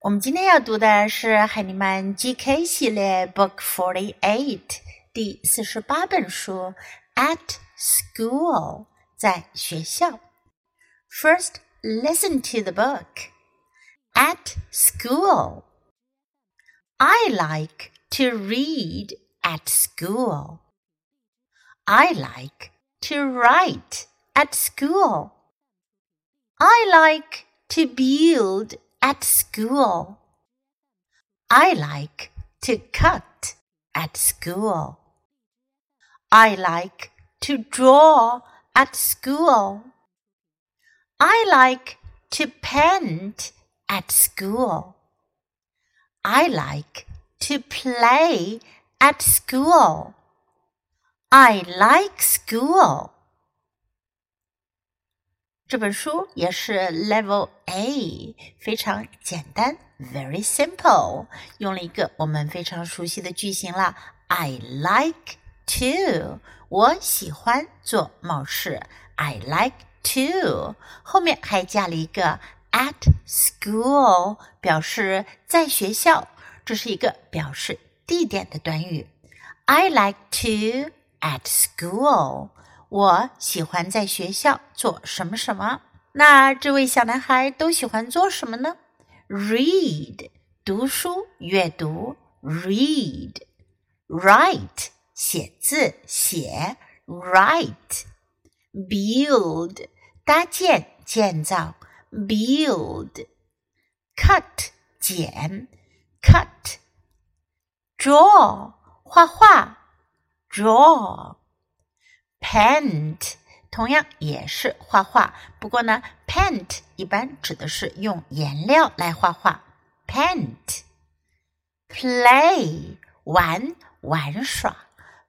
我们今天要读的是海尼曼 GK 系列 Book Forty Eight 第四十八本书 At School 在学校。First, listen to the book. At school. I like to read at school. I like to write at school. I like to build at school. I like to cut at school. I like to draw at school. I like to paint at school. I like to play at school. I like school. 这本书也是 Level A，非常简单，very simple，用了一个我们非常熟悉的句型了。I like to，我喜欢做某事。I like to，后面还加了一个 at school，表示在学校，这是一个表示地点的短语。I like to at school。我喜欢在学校做什么什么。那这位小男孩都喜欢做什么呢？Read，读书、阅读；read，write，写字、写；write，build，搭建、建造；build，cut，剪；cut，draw，画画；draw。paint 同样也是画画，不过呢，paint 一般指的是用颜料来画画。paint play 玩玩耍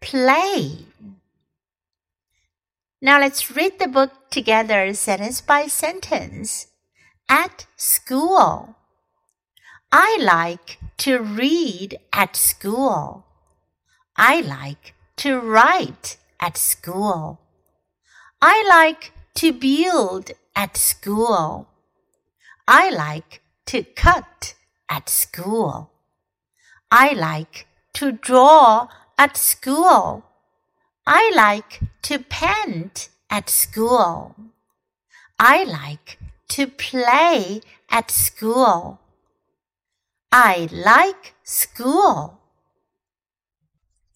play。Now let's read the book together sentence by sentence. At school. I like to read at school. I like to write at school. I like to build at school. I like to cut at school. I like to draw at school. I like to paint at school. I like to play at school. I like school.